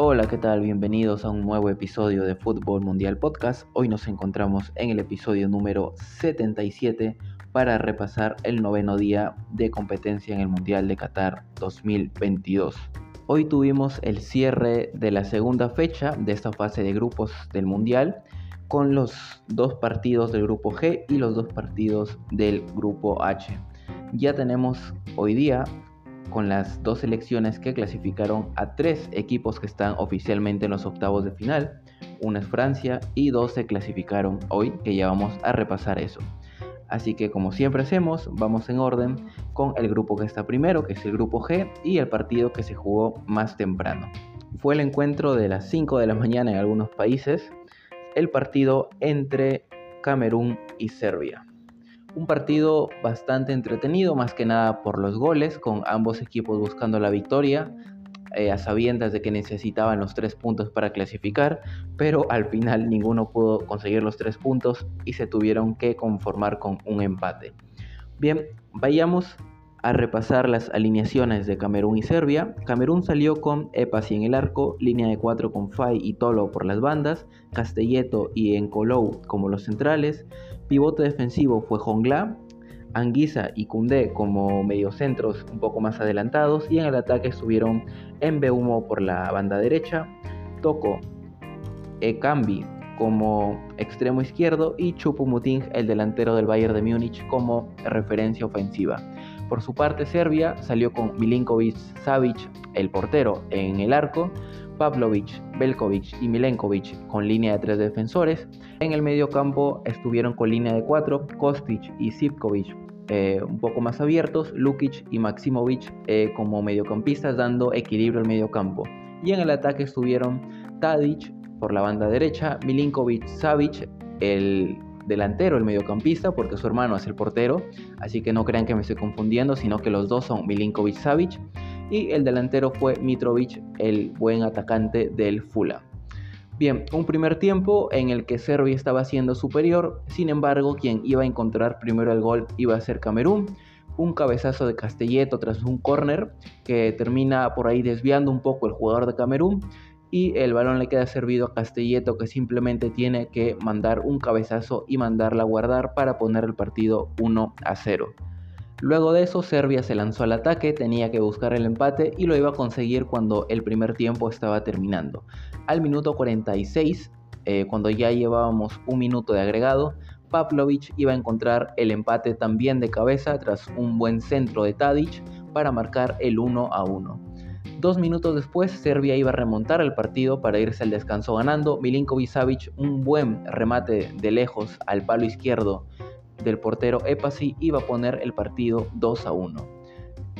Hola, ¿qué tal? Bienvenidos a un nuevo episodio de Fútbol Mundial Podcast. Hoy nos encontramos en el episodio número 77 para repasar el noveno día de competencia en el Mundial de Qatar 2022. Hoy tuvimos el cierre de la segunda fecha de esta fase de grupos del Mundial con los dos partidos del grupo G y los dos partidos del grupo H. Ya tenemos hoy día con las dos selecciones que clasificaron a tres equipos que están oficialmente en los octavos de final. Una es Francia y dos se clasificaron hoy, que ya vamos a repasar eso. Así que como siempre hacemos, vamos en orden con el grupo que está primero, que es el grupo G, y el partido que se jugó más temprano. Fue el encuentro de las 5 de la mañana en algunos países, el partido entre Camerún y Serbia. Un partido bastante entretenido, más que nada por los goles, con ambos equipos buscando la victoria, eh, a sabiendas de que necesitaban los tres puntos para clasificar, pero al final ninguno pudo conseguir los tres puntos y se tuvieron que conformar con un empate. Bien, vayamos a repasar las alineaciones de Camerún y Serbia. Camerún salió con Epasi en el arco, línea de 4 con Fai y Tolo por las bandas, Castelleto y Encolou como los centrales, pivote defensivo fue Jongla, Anguisa y Cundé como mediocentros un poco más adelantados y en el ataque estuvieron Mbeumo por la banda derecha, Toco Ekambi como extremo izquierdo y Chupumuting, el delantero del Bayern de Múnich, como referencia ofensiva. Por su parte, Serbia salió con Milinkovic Savic, el portero, en el arco, Pavlovic, Belkovic y Milenkovic con línea de tres defensores. En el medio campo estuvieron con línea de cuatro Kostic y Sivkovic eh, un poco más abiertos, Lukic y Maximovic eh, como mediocampistas dando equilibrio al medio campo. Y en el ataque estuvieron Tadic por la banda derecha, Milinkovic Savic, el delantero, el mediocampista, porque su hermano es el portero, así que no crean que me estoy confundiendo, sino que los dos son Milinkovic Savic y el delantero fue Mitrovic, el buen atacante del Fula. Bien, un primer tiempo en el que Serbia estaba siendo superior, sin embargo, quien iba a encontrar primero el gol iba a ser Camerún. Un cabezazo de Castelleto tras un córner que termina por ahí desviando un poco el jugador de Camerún y el balón le queda servido a Castelleto que simplemente tiene que mandar un cabezazo y mandarla a guardar para poner el partido 1 a 0. Luego de eso, Serbia se lanzó al ataque, tenía que buscar el empate y lo iba a conseguir cuando el primer tiempo estaba terminando. Al minuto 46, eh, cuando ya llevábamos un minuto de agregado, Pavlovic iba a encontrar el empate también de cabeza tras un buen centro de Tadic para marcar el 1 a 1. Dos minutos después, Serbia iba a remontar el partido para irse al descanso ganando. Milinkovic Savic un buen remate de lejos al palo izquierdo del portero Epasi iba a poner el partido 2 a 1.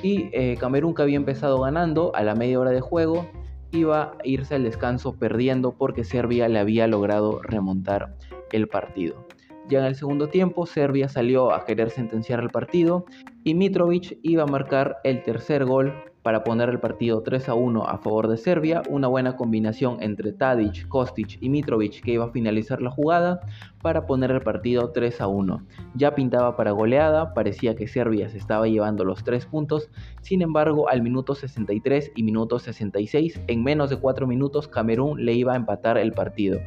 Y eh, Camerún que había empezado ganando a la media hora de juego iba a irse al descanso perdiendo porque Serbia le había logrado remontar el partido. Ya en el segundo tiempo Serbia salió a querer sentenciar el partido y Mitrovic iba a marcar el tercer gol para poner el partido 3 a 1 a favor de Serbia, una buena combinación entre Tadic, Kostic y Mitrovic que iba a finalizar la jugada para poner el partido 3 a 1. Ya pintaba para goleada, parecía que Serbia se estaba llevando los 3 puntos, sin embargo al minuto 63 y minuto 66, en menos de 4 minutos Camerún le iba a empatar el partido.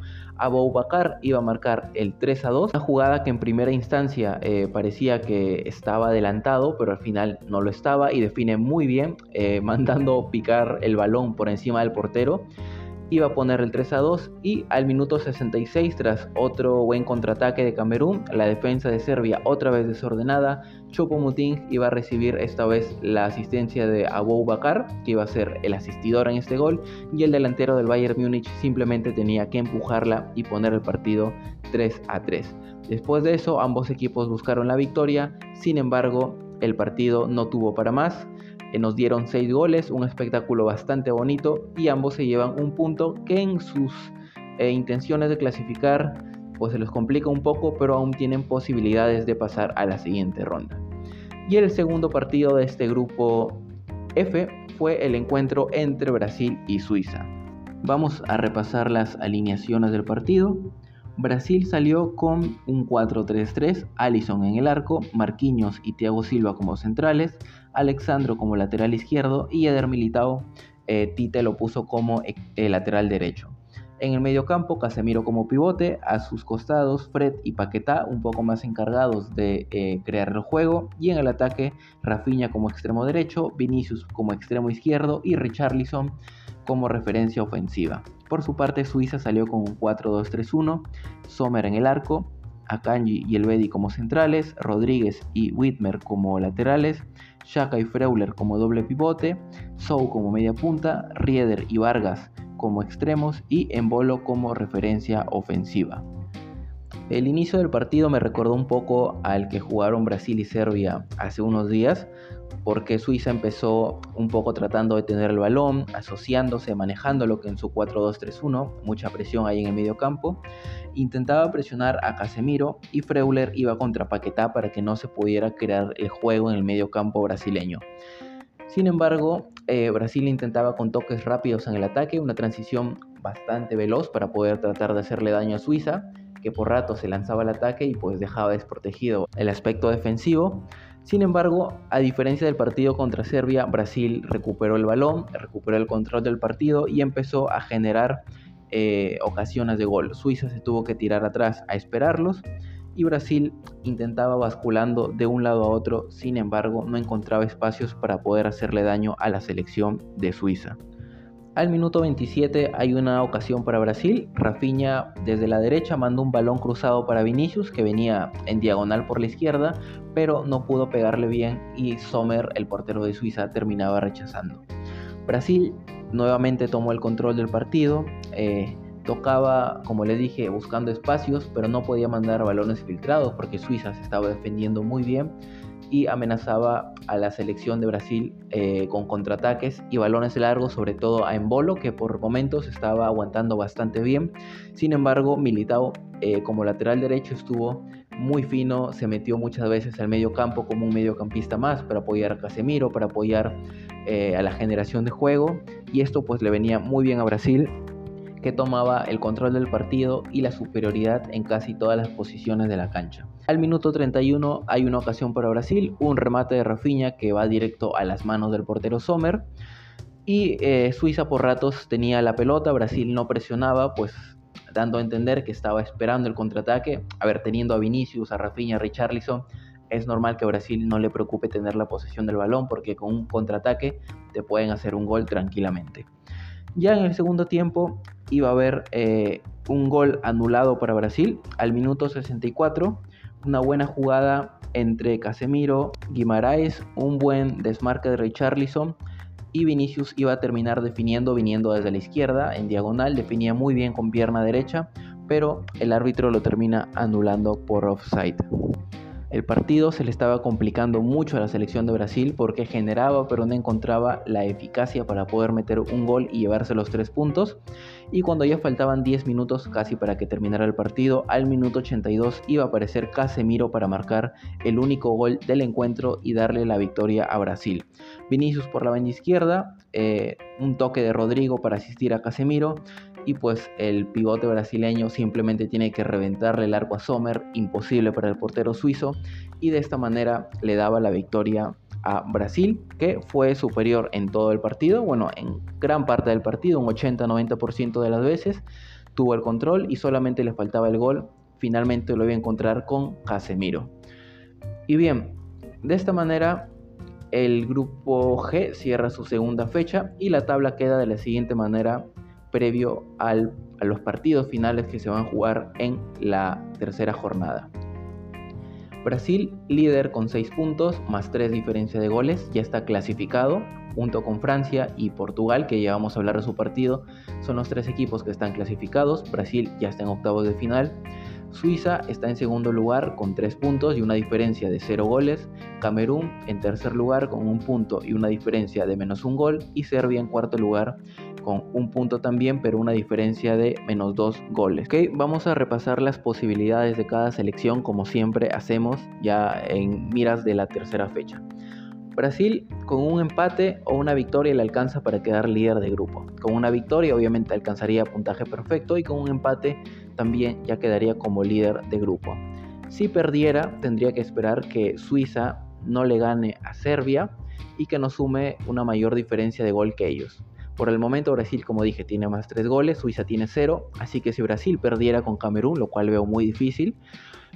Bakar iba a marcar el 3 a 2, una jugada que en primera instancia eh, parecía que estaba adelantado, pero al final no lo estaba y define muy bien, eh, mandando picar el balón por encima del portero iba a poner el 3 a 2 y al minuto 66 tras otro buen contraataque de Camerún, la defensa de Serbia otra vez desordenada, Chopo Muting iba a recibir esta vez la asistencia de Abou Bakar, que iba a ser el asistidor en este gol, y el delantero del Bayern Múnich simplemente tenía que empujarla y poner el partido 3 a 3. Después de eso ambos equipos buscaron la victoria, sin embargo el partido no tuvo para más. Nos dieron 6 goles, un espectáculo bastante bonito y ambos se llevan un punto que en sus eh, intenciones de clasificar pues se les complica un poco, pero aún tienen posibilidades de pasar a la siguiente ronda. Y el segundo partido de este grupo F fue el encuentro entre Brasil y Suiza. Vamos a repasar las alineaciones del partido. Brasil salió con un 4-3-3, Allison en el arco, Marquinhos y Thiago Silva como centrales, Alexandro como lateral izquierdo y Eder Militao eh, Tite lo puso como eh, lateral derecho. En el medio campo, Casemiro como pivote, a sus costados Fred y Paquetá un poco más encargados de eh, crear el juego y en el ataque Rafinha como extremo derecho, Vinicius como extremo izquierdo y Richarlison como referencia ofensiva. Por su parte, Suiza salió con un 4-2-3-1, Sommer en el arco, Akanji y Elvedi como centrales, Rodríguez y Whitmer como laterales, Shaka y Freuler como doble pivote, Sou como media punta, Rieder y Vargas como extremos y Embolo como referencia ofensiva. El inicio del partido me recordó un poco al que jugaron Brasil y Serbia hace unos días, porque Suiza empezó un poco tratando de tener el balón, asociándose, manejando lo que en su 4-2-3-1, mucha presión ahí en el medio campo. Intentaba presionar a Casemiro y Freuler iba contra Paquetá para que no se pudiera crear el juego en el medio campo brasileño. Sin embargo, eh, Brasil intentaba con toques rápidos en el ataque, una transición bastante veloz para poder tratar de hacerle daño a Suiza, que por rato se lanzaba al ataque y pues dejaba desprotegido el aspecto defensivo. Sin embargo, a diferencia del partido contra Serbia, Brasil recuperó el balón, recuperó el control del partido y empezó a generar eh, ocasiones de gol. Suiza se tuvo que tirar atrás a esperarlos y Brasil intentaba basculando de un lado a otro, sin embargo no encontraba espacios para poder hacerle daño a la selección de Suiza. Al minuto 27 hay una ocasión para Brasil, Rafinha desde la derecha manda un balón cruzado para Vinicius que venía en diagonal por la izquierda, pero no pudo pegarle bien y Sommer, el portero de Suiza, terminaba rechazando. Brasil nuevamente tomó el control del partido, eh, tocaba, como les dije, buscando espacios, pero no podía mandar balones filtrados porque Suiza se estaba defendiendo muy bien y amenazaba a la selección de Brasil eh, con contraataques y balones largos, sobre todo a Embolo, que por momentos estaba aguantando bastante bien. Sin embargo, Militao eh, como lateral derecho estuvo muy fino, se metió muchas veces al medio campo como un mediocampista más para apoyar a Casemiro, para apoyar eh, a la generación de juego y esto pues le venía muy bien a Brasil que tomaba el control del partido y la superioridad en casi todas las posiciones de la cancha. Al minuto 31 hay una ocasión para Brasil, un remate de Rafinha que va directo a las manos del portero Sommer y eh, Suiza por ratos tenía la pelota, Brasil no presionaba, pues dando a entender que estaba esperando el contraataque. A ver, teniendo a Vinicius, a Rafinha, a Richarlison, es normal que Brasil no le preocupe tener la posesión del balón porque con un contraataque te pueden hacer un gol tranquilamente. Ya en el segundo tiempo iba a haber eh, un gol anulado para Brasil al minuto 64. Una buena jugada entre Casemiro, Guimaraes, un buen desmarque de Richarlison y Vinicius iba a terminar definiendo viniendo desde la izquierda en diagonal, definía muy bien con pierna derecha, pero el árbitro lo termina anulando por offside. El partido se le estaba complicando mucho a la selección de Brasil porque generaba pero no encontraba la eficacia para poder meter un gol y llevarse los tres puntos. Y cuando ya faltaban 10 minutos casi para que terminara el partido, al minuto 82 iba a aparecer Casemiro para marcar el único gol del encuentro y darle la victoria a Brasil. Vinicius por la banda izquierda, eh, un toque de Rodrigo para asistir a Casemiro y pues el pivote brasileño simplemente tiene que reventarle el arco a Sommer, imposible para el portero suizo, y de esta manera le daba la victoria a Brasil, que fue superior en todo el partido, bueno, en gran parte del partido, un 80-90% de las veces, tuvo el control y solamente le faltaba el gol, finalmente lo iba a encontrar con Casemiro. Y bien, de esta manera el grupo G cierra su segunda fecha y la tabla queda de la siguiente manera previo a los partidos finales que se van a jugar en la tercera jornada. Brasil, líder con 6 puntos, más 3 diferencia de goles, ya está clasificado, junto con Francia y Portugal, que ya vamos a hablar de su partido, son los tres equipos que están clasificados, Brasil ya está en octavos de final, Suiza está en segundo lugar con 3 puntos y una diferencia de 0 goles, Camerún en tercer lugar con un punto y una diferencia de menos un gol y Serbia en cuarto lugar con un punto también, pero una diferencia de menos dos goles. Okay, vamos a repasar las posibilidades de cada selección como siempre hacemos ya en miras de la tercera fecha. Brasil con un empate o una victoria le alcanza para quedar líder de grupo. Con una victoria obviamente alcanzaría puntaje perfecto y con un empate también ya quedaría como líder de grupo. Si perdiera tendría que esperar que Suiza no le gane a Serbia y que no sume una mayor diferencia de gol que ellos. Por el momento Brasil, como dije, tiene más 3 goles, Suiza tiene 0, así que si Brasil perdiera con Camerún, lo cual veo muy difícil,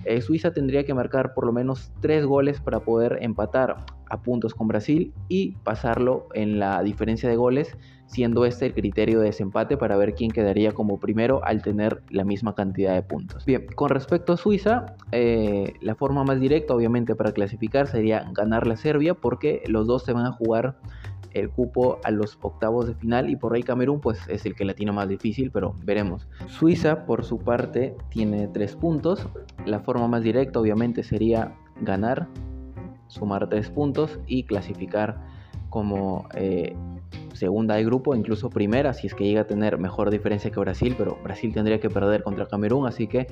eh, Suiza tendría que marcar por lo menos 3 goles para poder empatar a puntos con Brasil y pasarlo en la diferencia de goles, siendo este el criterio de desempate para ver quién quedaría como primero al tener la misma cantidad de puntos. Bien, con respecto a Suiza, eh, la forma más directa obviamente para clasificar sería ganar la Serbia porque los dos se van a jugar el cupo a los octavos de final y por ahí Camerún pues es el que la tiene más difícil, pero veremos. Suiza por su parte tiene tres puntos. La forma más directa obviamente sería ganar, sumar tres puntos y clasificar como eh, segunda de grupo, incluso primera, si es que llega a tener mejor diferencia que Brasil, pero Brasil tendría que perder contra Camerún, así que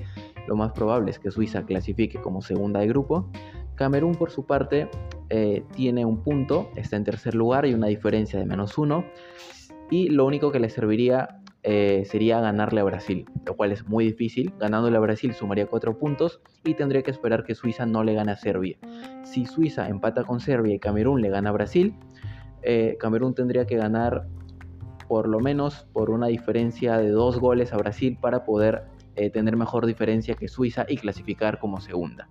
lo más probable es que Suiza clasifique como segunda de grupo. Camerún por su parte eh, tiene un punto, está en tercer lugar y una diferencia de menos uno. Y lo único que le serviría eh, sería ganarle a Brasil, lo cual es muy difícil. Ganándole a Brasil sumaría cuatro puntos y tendría que esperar que Suiza no le gane a Serbia. Si Suiza empata con Serbia y Camerún le gana a Brasil, eh, Camerún tendría que ganar por lo menos por una diferencia de dos goles a Brasil para poder tener mejor diferencia que Suiza y clasificar como segunda.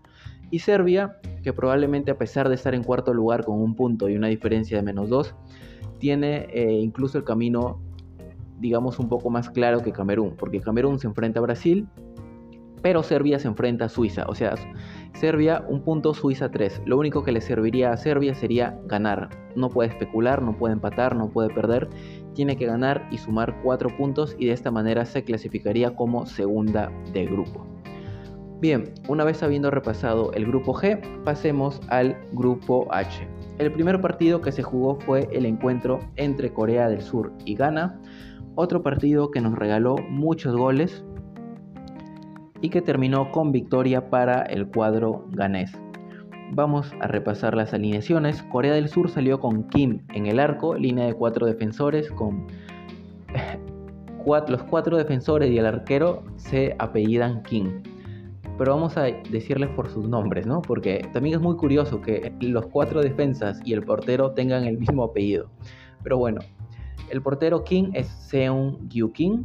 Y Serbia, que probablemente a pesar de estar en cuarto lugar con un punto y una diferencia de menos dos, tiene eh, incluso el camino, digamos, un poco más claro que Camerún, porque Camerún se enfrenta a Brasil, pero Serbia se enfrenta a Suiza, o sea, Serbia un punto, Suiza tres. Lo único que le serviría a Serbia sería ganar. No puede especular, no puede empatar, no puede perder. Tiene que ganar y sumar cuatro puntos y de esta manera se clasificaría como segunda de grupo. Bien, una vez habiendo repasado el grupo G, pasemos al grupo H. El primer partido que se jugó fue el encuentro entre Corea del Sur y Ghana, otro partido que nos regaló muchos goles y que terminó con victoria para el cuadro ganés. Vamos a repasar las alineaciones. Corea del Sur salió con Kim en el arco, línea de cuatro defensores con los cuatro defensores y el arquero se apellidan Kim pero vamos a decirles por sus nombres, ¿no? Porque también es muy curioso que los cuatro defensas y el portero tengan el mismo apellido. Pero bueno, el portero King es Seung Gyu Kim,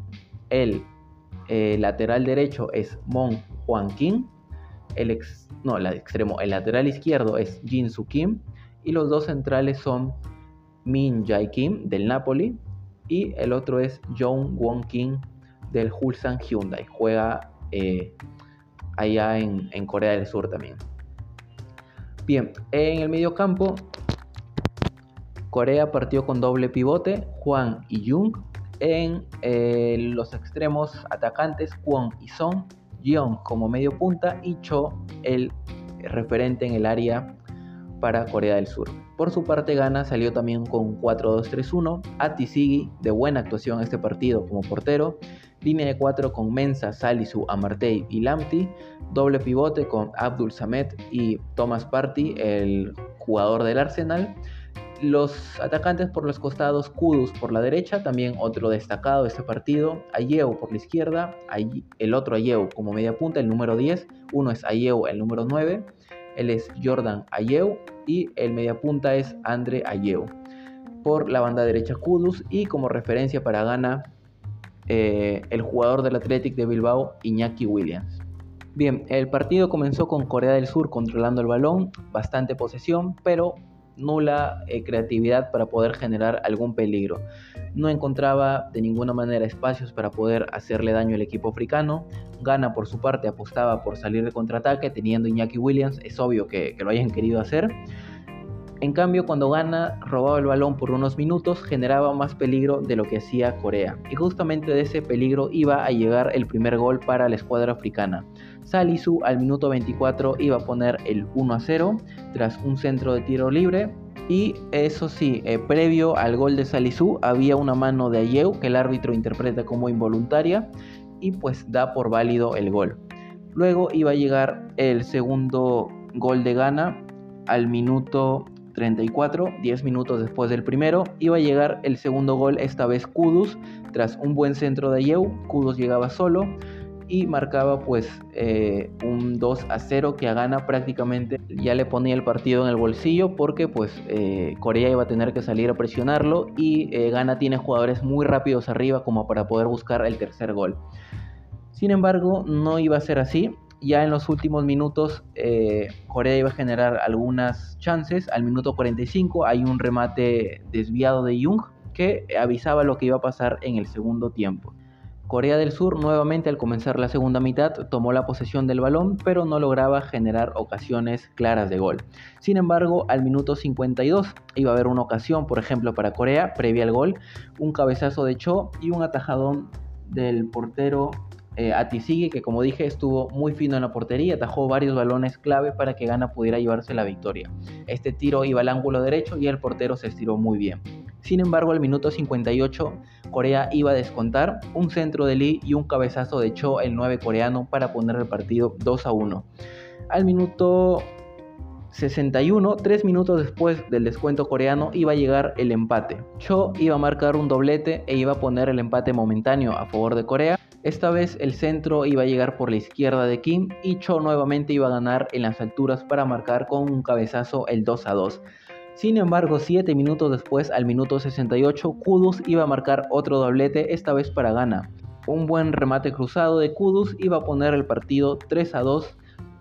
el eh, lateral derecho es Mon Juan Kim, el ex, no, el extremo, el lateral izquierdo es Jin Soo Kim y los dos centrales son Min Jae Kim del Napoli y el otro es Jong Won Kim del Ulsan Hyundai. Juega eh, allá en, Corea del Sur también. Bien, en el medio campo, Corea partió con doble pivote, Juan y Jung. En eh, los extremos atacantes, Kwon y Son, Jeon como medio punta y Cho, el referente en el área para Corea del Sur. Por su parte, Ghana salió también con 4-2-3-1. Atisigi, de buena actuación este partido como portero. Línea de 4 con Mensa, Salisu, Amartey y Lamti. Doble pivote con Abdul Samet y Thomas Party, el jugador del Arsenal. Los atacantes por los costados, Kudus por la derecha, también otro destacado de este partido, Ayeu por la izquierda, el otro Ayeu como media punta, el número 10, uno es Ayeu, el número 9, él es Jordan Ayeu y el media punta es Andre Ayeu. Por la banda derecha Kudus y como referencia para Ghana eh, el jugador del Athletic de Bilbao, Iñaki Williams. Bien, el partido comenzó con Corea del Sur controlando el balón, bastante posesión, pero nula eh, creatividad para poder generar algún peligro. No encontraba de ninguna manera espacios para poder hacerle daño al equipo africano. Gana por su parte apostaba por salir de contraataque teniendo Iñaki Williams, es obvio que, que lo hayan querido hacer. En cambio, cuando Ghana robaba el balón por unos minutos, generaba más peligro de lo que hacía Corea. Y justamente de ese peligro iba a llegar el primer gol para la escuadra africana. Salisu al minuto 24 iba a poner el 1 a 0 tras un centro de tiro libre. Y eso sí, eh, previo al gol de Salisu había una mano de Ayeu que el árbitro interpreta como involuntaria y pues da por válido el gol. Luego iba a llegar el segundo gol de Ghana al minuto 34, 10 minutos después del primero, iba a llegar el segundo gol, esta vez Kudus, tras un buen centro de Yeu, Kudus llegaba solo, y marcaba pues eh, un 2 a 0 que a Ghana prácticamente ya le ponía el partido en el bolsillo porque pues eh, Corea iba a tener que salir a presionarlo y eh, Ghana tiene jugadores muy rápidos arriba como para poder buscar el tercer gol. Sin embargo, no iba a ser así. Ya en los últimos minutos Corea iba a generar algunas chances. Al minuto 45 hay un remate desviado de Jung que avisaba lo que iba a pasar en el segundo tiempo. Corea del Sur nuevamente al comenzar la segunda mitad tomó la posesión del balón pero no lograba generar ocasiones claras de gol. Sin embargo, al minuto 52 iba a haber una ocasión, por ejemplo, para Corea, previa al gol, un cabezazo de Cho y un atajadón del portero eh, que como dije estuvo muy fino en la portería, atajó varios balones clave para que Ghana pudiera llevarse la victoria. Este tiro iba al ángulo derecho y el portero se estiró muy bien. Sin embargo, al minuto 58, Corea iba a descontar un centro de Lee y un cabezazo de Cho, el 9 coreano, para poner el partido 2 a 1. Al minuto 61, tres minutos después del descuento coreano, iba a llegar el empate. Cho iba a marcar un doblete e iba a poner el empate momentáneo a favor de Corea. Esta vez el centro iba a llegar por la izquierda de Kim y Cho nuevamente iba a ganar en las alturas para marcar con un cabezazo el 2 a 2. Sin embargo, 7 minutos después, al minuto 68, Kudus iba a marcar otro doblete, esta vez para Ghana. Un buen remate cruzado de Kudus iba a poner el partido 3 a 2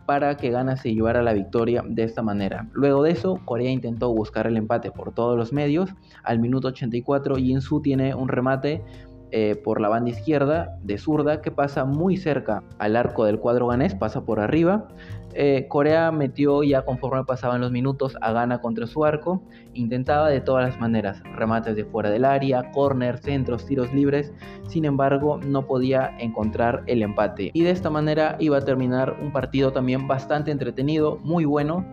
para que Ghana se llevara la victoria de esta manera. Luego de eso, Corea intentó buscar el empate por todos los medios. Al minuto 84, Jinsu tiene un remate eh, por la banda izquierda de zurda que pasa muy cerca al arco del cuadro ganés, pasa por arriba. Eh, Corea metió ya conforme pasaban los minutos a Ghana contra su arco, intentaba de todas las maneras, remates de fuera del área, corner, centros, tiros libres, sin embargo no podía encontrar el empate. Y de esta manera iba a terminar un partido también bastante entretenido, muy bueno,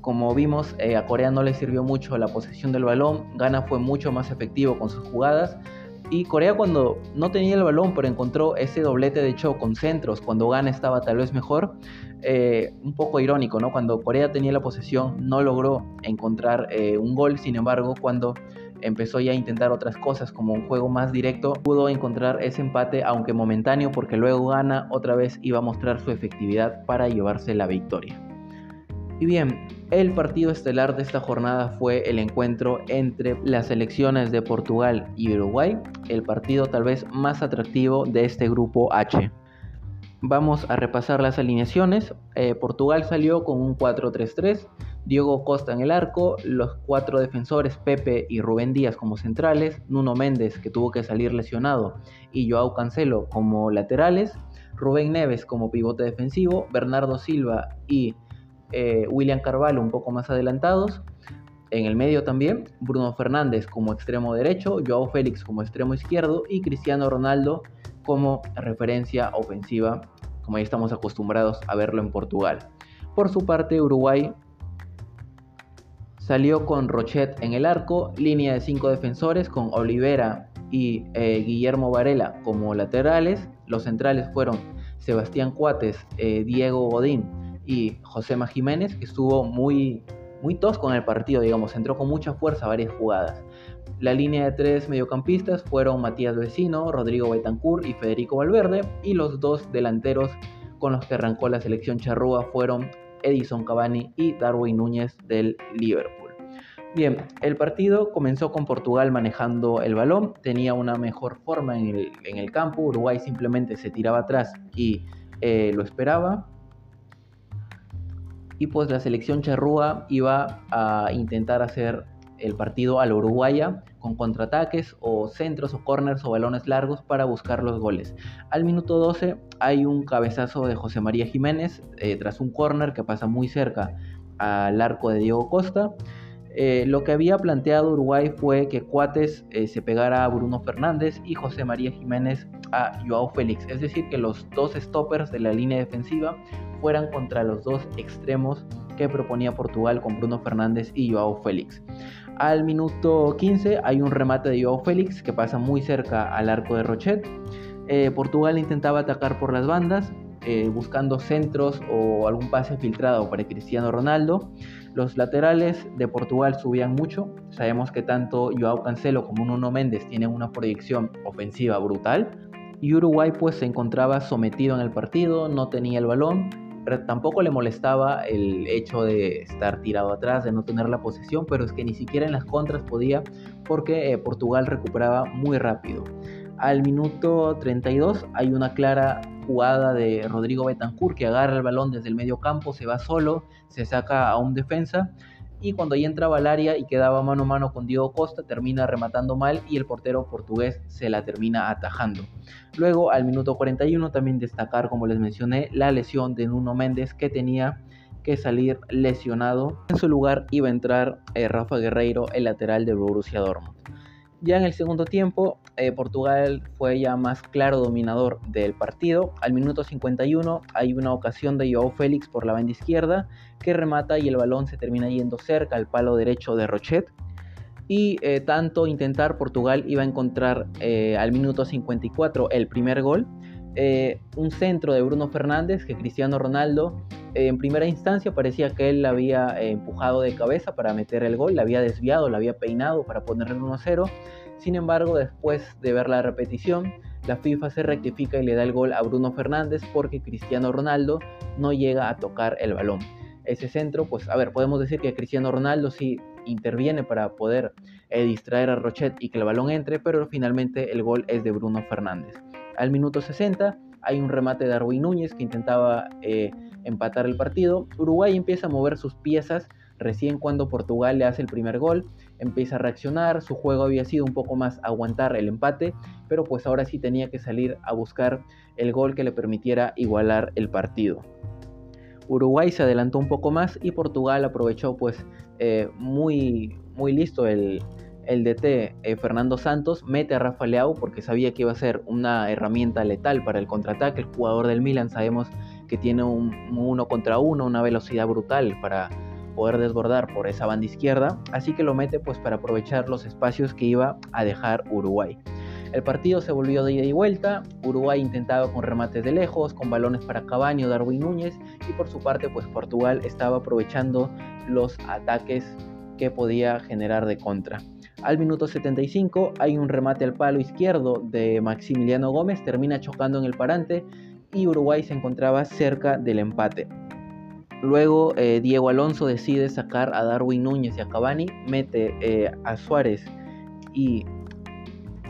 como vimos, eh, a Corea no le sirvió mucho la posesión del balón, Ghana fue mucho más efectivo con sus jugadas, y Corea cuando no tenía el balón, pero encontró ese doblete de hecho con centros, cuando Ghana estaba tal vez mejor, eh, un poco irónico, ¿no? Cuando Corea tenía la posesión no logró encontrar eh, un gol, sin embargo, cuando empezó ya a intentar otras cosas como un juego más directo, pudo encontrar ese empate, aunque momentáneo, porque luego Ghana otra vez iba a mostrar su efectividad para llevarse la victoria. Y bien, el partido estelar de esta jornada fue el encuentro entre las selecciones de Portugal y Uruguay, el partido tal vez más atractivo de este grupo H. Vamos a repasar las alineaciones. Eh, Portugal salió con un 4-3-3, Diego Costa en el arco, los cuatro defensores Pepe y Rubén Díaz como centrales, Nuno Méndez que tuvo que salir lesionado y Joao Cancelo como laterales, Rubén Neves como pivote defensivo, Bernardo Silva y eh, William Carvalho un poco más adelantados. En el medio también, Bruno Fernández como extremo derecho, Joao Félix como extremo izquierdo y Cristiano Ronaldo como referencia ofensiva, como ya estamos acostumbrados a verlo en Portugal. Por su parte, Uruguay salió con Rochet en el arco, línea de cinco defensores con Olivera y eh, Guillermo Varela como laterales. Los centrales fueron Sebastián Cuates, eh, Diego Godín y José Jiménez, que estuvo muy, muy tosco en el partido, digamos, entró con mucha fuerza varias jugadas. La línea de tres mediocampistas fueron Matías Vecino, Rodrigo Betancourt y Federico Valverde, y los dos delanteros con los que arrancó la selección charrúa fueron Edison Cavani y Darwin Núñez del Liverpool. Bien, el partido comenzó con Portugal manejando el balón, tenía una mejor forma en el, campo, Uruguay simplemente se tiraba atrás y eh, lo esperaba, y pues la selección charrúa iba a intentar hacer el partido a la uruguaya con contraataques o centros o corners o balones largos para buscar los goles. Al minuto 12 hay un cabezazo de José María Jiménez eh, tras un corner que pasa muy cerca al arco de Diego Costa. Eh, lo que había planteado Uruguay fue que Cuates eh, se pegara a Bruno Fernández y José María Jiménez a Joao Félix, es decir, que los dos stoppers de la línea defensiva fueran contra los dos extremos que proponía Portugal con Bruno Fernández y Joao Félix. Al minuto 15 hay un remate de Joao Félix que pasa muy cerca al arco de Rochet. Eh, Portugal intentaba atacar por las bandas, buscando centros o algún pase filtrado para Cristiano Ronaldo. Los laterales de Portugal subían mucho. Sabemos que tanto Joao Cancelo como Nuno Méndez tienen una proyección ofensiva brutal. y Uruguay pues se encontraba sometido en el partido, no tenía el balón, pero tampoco le molestaba el hecho de estar tirado atrás, de no tener la posesión, pero es que ni siquiera en las contras podía porque eh, Portugal recuperaba muy rápido. Al minuto 32 hay una clara jugada de Rodrigo Betancourt que agarra el balón desde el medio campo, se va solo, se saca a un defensa y cuando ya entraba al área y quedaba mano a mano con Diego Costa, termina rematando mal y el portero portugués se la termina atajando. Luego, al minuto 41, también destacar, como les mencioné, la lesión de Nuno Méndez que tenía que salir lesionado. En su lugar iba a entrar eh, Rafa Guerreiro, el lateral de Borussia Dortmund. Ya en el segundo tiempo, eh, Portugal fue ya más claro dominador del partido. Al minuto 51 hay una ocasión de Joao Félix por la banda izquierda que remata y el balón se termina yendo cerca al palo derecho de Rochet. Y eh, tanto intentar, Portugal iba a encontrar eh, al minuto 54 el primer gol. un centro de Bruno Fernández que Cristiano Ronaldo en primera instancia parecía que él la había eh, empujado de cabeza para meter el gol, la había desviado, la había peinado para ponerle 1-0. Sin embargo, después de ver la repetición, la FIFA se rectifica y le da el gol a Bruno Fernández porque Cristiano Ronaldo no llega a tocar el balón. Ese centro, pues a ver, podemos decir que Cristiano Ronaldo sí interviene para poder eh, distraer a Rochet y que el balón entre, pero finalmente el gol es de Bruno Fernández. Al minuto 60 hay un remate de Darwin Núñez que intentaba eh, empatar el partido. Uruguay empieza a mover sus piezas recién cuando Portugal le hace el primer gol, empieza a reaccionar, su juego había sido un poco más aguantar el empate, pero pues ahora sí tenía que salir a buscar el gol que le permitiera igualar el partido. Uruguay se adelantó un poco más y Portugal aprovechó pues eh, muy, muy listo el, el DT eh, Fernando Santos mete a Rafa Leao porque sabía que iba a ser una herramienta letal para el contraataque. El jugador del Milan sabemos que tiene un uno contra uno, una velocidad brutal para poder desbordar por esa banda izquierda, así que lo mete pues para aprovechar los espacios que iba a dejar Uruguay. El partido se volvió de ida y vuelta, Uruguay intentaba con remates de lejos, con balones para Cavani o Darwin Núñez y por su parte pues Portugal estaba aprovechando los ataques que podía generar de contra. Al minuto 75 hay un remate al palo izquierdo de Maximiliano Gómez, termina chocando en el parante y Uruguay se encontraba cerca del empate. Luego eh, Diego Alonso decide sacar a Darwin Núñez y a Cavani, mete eh, a Suárez y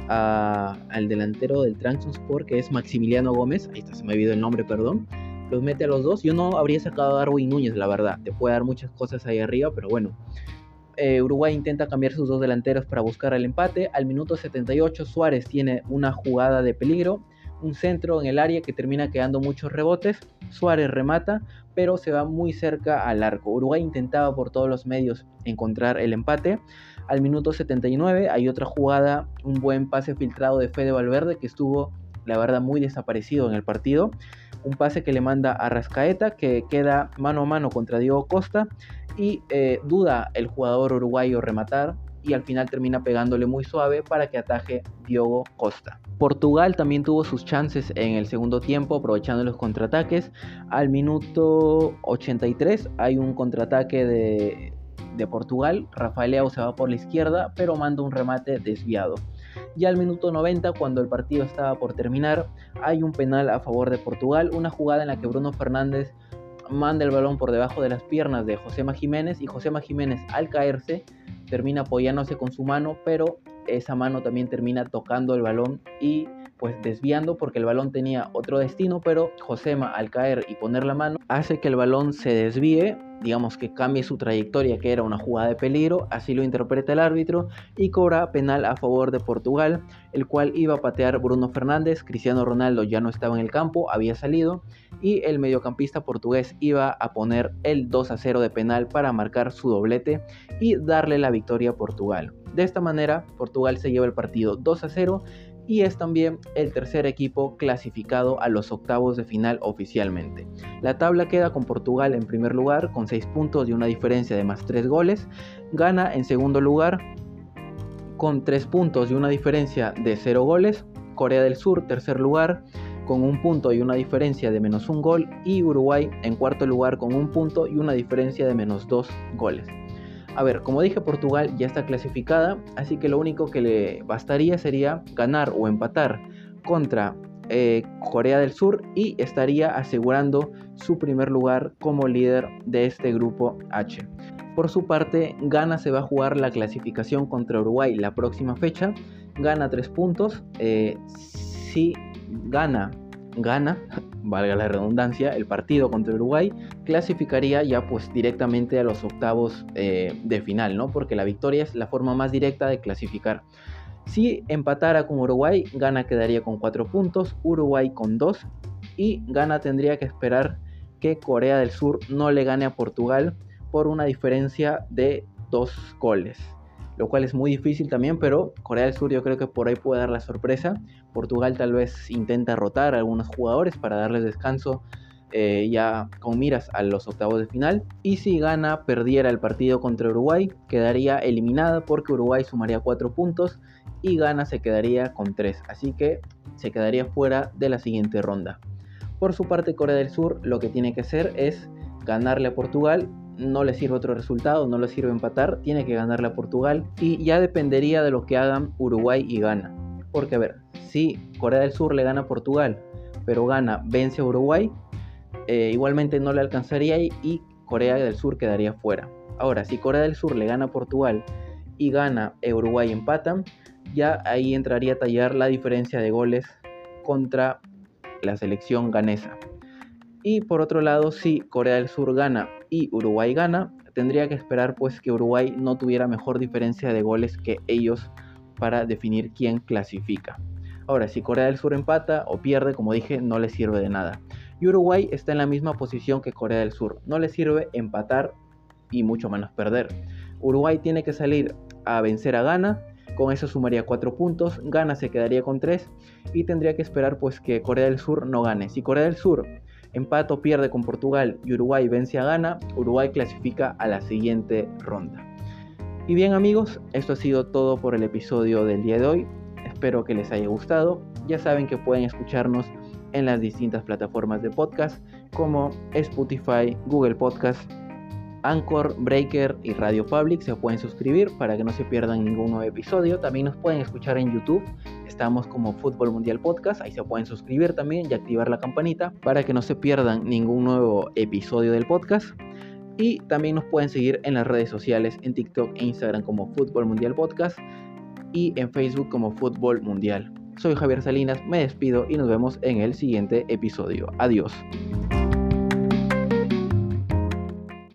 al delantero del Sport que es Maximiliano Gómez, ahí está, se me ha olvidado el nombre, perdón. Los mete a los dos. Yo no habría sacado a Darwin Núñez, la verdad. Te puede dar muchas cosas ahí arriba, pero bueno. Eh, Uruguay intenta cambiar sus dos delanteros para buscar el empate. Al minuto 78 Suárez tiene una jugada de peligro, un centro en el área que termina quedando muchos rebotes. Suárez remata, pero se va muy cerca al arco. Uruguay intentaba por todos los medios encontrar el empate. Al minuto 79 hay otra jugada, un buen pase filtrado de Fede Valverde que estuvo, la verdad, muy desaparecido en el partido. Un pase que le manda a Rascaeta que queda mano a mano contra Diego Costa y eh, duda el jugador uruguayo rematar y al final termina pegándole muy suave para que ataje Diogo Costa. Portugal también tuvo sus chances en el segundo tiempo aprovechando los contraataques. Al minuto 83 hay un contraataque de, de Portugal. Rafael Leao se va por la izquierda pero manda un remate desviado. Y al minuto 90, cuando el partido estaba por terminar, hay un penal a favor de Portugal, una jugada en la que Bruno Fernández manda el balón por debajo de las piernas de Josema Jiménez y Josema Jiménez al caerse termina apoyándose con su mano, pero esa mano también termina tocando el balón y pues desviando porque el balón tenía otro destino, pero Josema al caer y poner la mano hace que el balón se desvíe, digamos que cambie su trayectoria, que era una jugada de peligro, así lo interpreta el árbitro y cobra penal a favor de Portugal, el cual iba a patear Bruno Fernández, Cristiano Ronaldo ya no estaba en el campo, había salido y el mediocampista portugués iba a poner el 2 a 0 de penal para marcar su doblete y darle la victoria a Portugal. De esta manera, Portugal se lleva el partido 2 a 0 y es también el tercer equipo clasificado a los octavos de final oficialmente. La tabla queda con Portugal en primer lugar con 6 puntos y una diferencia de más 3 goles. Gana en segundo lugar con 3 puntos y una diferencia de 0 goles. Corea del Sur tercer lugar con un punto y una diferencia de menos un gol y Uruguay en cuarto lugar con un punto y una diferencia de menos 2 goles. A ver, como dije, Portugal ya está clasificada, así que lo único que le bastaría sería ganar o empatar contra eh, Corea del Sur y estaría asegurando su primer lugar como líder de este grupo H. Por su parte, Ghana se va a jugar la clasificación contra Uruguay la próxima fecha. Gana 3 puntos. Eh, si gana, gana, valga la redundancia, el partido contra Uruguay, clasificaría ya pues directamente a los octavos eh, de final, ¿no? Porque la victoria es la forma más directa de clasificar. Si empatara con Uruguay, Ghana quedaría con 4 puntos, Uruguay con 2 y Ghana tendría que esperar que Corea del Sur no le gane a Portugal por una diferencia de 2 goles. Lo cual es muy difícil también, pero Corea del Sur yo creo que por ahí puede dar la sorpresa. Portugal tal vez intenta rotar a algunos jugadores para darles descanso eh, ya con miras a los octavos de final. Y si gana, perdiera el partido contra Uruguay, quedaría eliminada porque Uruguay sumaría 4 puntos y gana se quedaría con 3. Así que se quedaría fuera de la siguiente ronda. Por su parte, Corea del Sur lo que tiene que hacer es ganarle a Portugal. No le sirve otro resultado, no le sirve empatar, tiene que ganarle a Portugal y ya dependería de lo que hagan Uruguay y gana. Porque a ver, si Corea del Sur le gana a Portugal, pero gana, vence a Uruguay, eh, igualmente no le alcanzaría y, Corea del Sur quedaría fuera. Ahora, si Corea del Sur le gana a Portugal y gana a Uruguay empatan, ya ahí entraría a tallar la diferencia de goles contra la selección ganesa. Y por otro lado, si Corea del Sur gana y Uruguay gana, tendría que esperar pues que Uruguay no tuviera mejor diferencia de goles que ellos para definir quién clasifica. Ahora, si Corea del Sur empata o pierde, como dije, no le sirve de nada. Y Uruguay está en la misma posición que Corea del Sur. No le sirve empatar y mucho menos perder. Uruguay tiene que salir a vencer a Ghana. Con eso sumaría 4 puntos. Ghana se quedaría con 3. Y tendría que esperar pues que Corea del Sur no gane. Si Corea del Sur empata o pierde con Portugal y Uruguay vence a Ghana, Uruguay clasifica a la siguiente ronda. Y bien amigos, esto ha sido todo por el episodio del día de hoy. Espero que les haya gustado. Ya saben que pueden escucharnos en las distintas plataformas de podcast como Spotify, Google Podcast, Anchor, Breaker y Radio Public. Se pueden suscribir para que no se pierdan ningún nuevo episodio. También nos pueden escuchar en YouTube. Estamos como Fútbol Mundial Podcast. Ahí se pueden suscribir también y activar la campanita para que no se pierdan ningún nuevo episodio del podcast. Y también nos pueden seguir en las redes sociales, en TikTok e Instagram como Fútbol Mundial Podcast y en Facebook como Fútbol Mundial. Soy Javier Salinas, me despido y nos vemos en el siguiente episodio. Adiós.